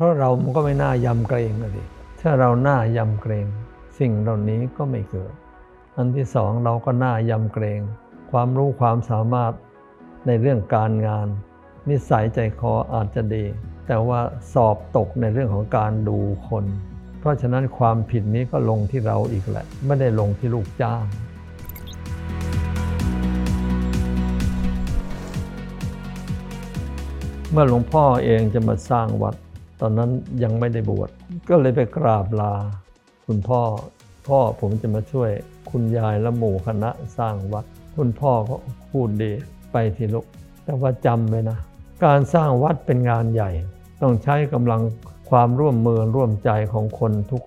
ราะเรามันก็ไม่น่ายำเกรงเลยถ้าเราหน้ายำเกรง สิ่งเหล่านี้ก็ไม่เกิด อันที่สองเราก็น่ายำเกรง ความรู้ความสามารถในเรื่องการงาน นิสัยใจคออาจจะดี แต่ว่าสอบตกในเรื่องของการดูคน เพราะฉะนั้นความผิดนี้ก็ลงที่เราอีกแหละ ไม่ได้ลงที่ลูกจ้างเมื่อหลวงพ่อเองจะมาสร้างวัด ตอนนั้นยังไม่ได้บวชก็เลยไปกราบลา คุณพ่อ พ่อผมจะมาช่วยคุณยายและหมู่คณะสร้างวัด คุณพ่อก็พูดดีไปทีลุก แต่ว่าจำไว้นะ การสร้างวัดเป็นงานใหญ่ ต้องใช้กำลังความร่วมมือร่วมใจของคนทุก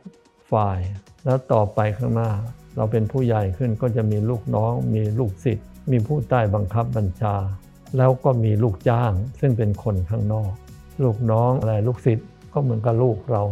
ฝ่าย แล้วต่อไปข้างหน้า เราเป็นผู้ใหญ่ขึ้นก็จะมีลูกน้อง มีลูกศิษย์มีผู้ใต้บังคับบัญชา แล้วก็มีลูกจ้างซึ่งเป็นคนข้างนอก ลูกน้องอะไรลูกศิษย์ก็เหมือนกับลูกเรา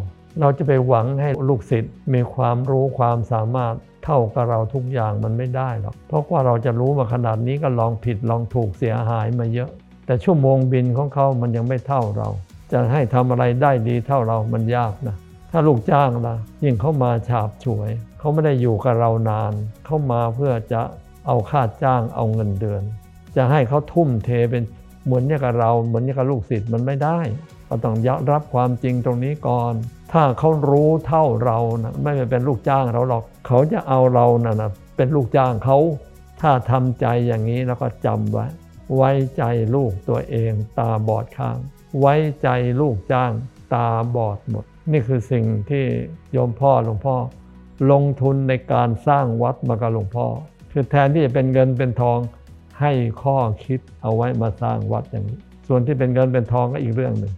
เราจะไปหวังให้ลูกศิษย์มีความรู้ความสามารถเท่ากับเราทุกอย่างมันไม่ได้หรอก เพราะว่าเราจะรู้มาขนาดนี้ก็ลองผิดลองถูกเสียหายมาเยอะ แต่ชั่วโมงบินของเขามันยังไม่เท่าเรา จะให้ทำอะไรได้ดีเท่าเรามันยากนะ ถ้าลูกจ้างล่ะ ยิ่งเข้ามาฉาบฉวย เขาไม่ได้อยู่กับเรานาน เข้ามาเพื่อจะเอาค่าจ้างเอาเงินเดือน จะให้เขาทุ่มเทเป็น เหมือนอย่างกับเราเหมือนอย่างกับลูกศิษย์มันไม่ได้เราต้องยรับความจริงตรงนี้ก่อน ถ้าเขารู้เท่าเรานะไม่เป็นลูกจ้างเราหรอก เขาจะเอาเรานะนะเป็นลูกจ้างเขาถ้าทำใจอย่างนี้แล้วก็จำไว้ ไว้ใจลูกตัวเองตาบอดข้าง ไว้ใจลูกจ้างตาบอดหมด นี่คือสิ่งที่โยมพ่อหลวงพ่อ ลงทุนในการสร้างวัดมากับหลวงพ่อ คือแทนที่จะเป็นเงินเป็นทอง ให้ข้อคิดเอาไว้มาสร้างวัดอย่างนี้ ส่วนที่เป็นเงินเป็นทองก็อีกเรื่องหนึ่ง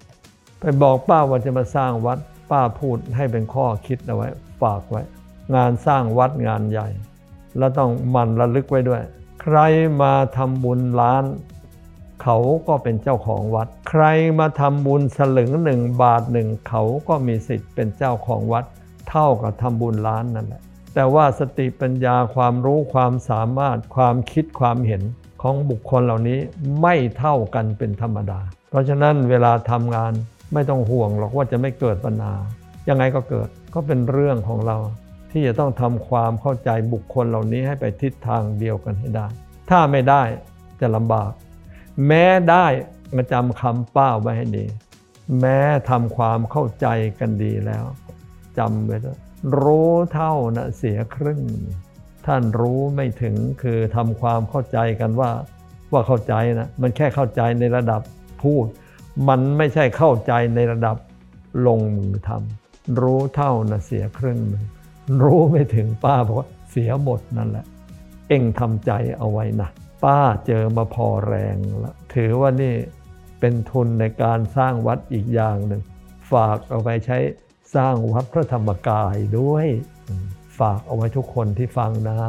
ไปบอกป้าว่าจะมาสร้างวัด ป้าพูดให้เป็นข้อคิดเอาไว้ ฝากไว้ งานสร้างวัดงานใหญ่ แล้วต้องมันระลึกไว้ด้วย ใครมาทำบุญล้าน เขาก็เป็นเจ้าของวัด ใครมาทำบุญสลึงหนึ่งบาทหนึ่งเขาก็มีสิทธิ์เป็นเจ้าของวัด เท่ากับทำบุญล้านนั่นแหละแต่ว่าสติปัญญาความรู้ความสามารถความคิดความเห็น ของบุคคลเหล่านี้ไม่เท่ากันเป็นธรรมดา เพราะฉะนั้นเวลาทำงานไม่ต้องห่วงหรอกว่าจะไม่เกิดปัญหา ยังไงก็เกิดก็เป็นเรื่องของเรา ที่จะต้องทำความเข้าใจบุคคลเหล่านี้ให้ไปทิศทางเดียวกันให้ได้ ถ้าไม่ได้จะลำบาก แม้ได้มาจำคำป้าไว้ให้ดี แม้ทำความเข้าใจกันดีแล้วจำไว้ด้วยรู้เท่านะเสียครึ่ง ท่านรู้ไม่ถึงคือทำความเข้าใจกันว่าว่าเข้าใจนะมันแค่เข้าใจในระดับพูด มันไม่ใช่เข้าใจในระดับลงมือทำรู้เท่านะเสียครึ่งหนึ่งรู้ไม่ถึงป้าบอกว่าเสียหมดนั่นแหละ เอ็งทำใจเอาไว้นะป้าเจอมาพอแรงแล้วถือว่านี่เป็นทุนในการสร้างวัดอีกอย่างหนึ่ง ฝากเอาไปใช้สร้างวัดพระธรรมกายด้วย ฝากเอาไว้ทุกคนที่ฟังนะ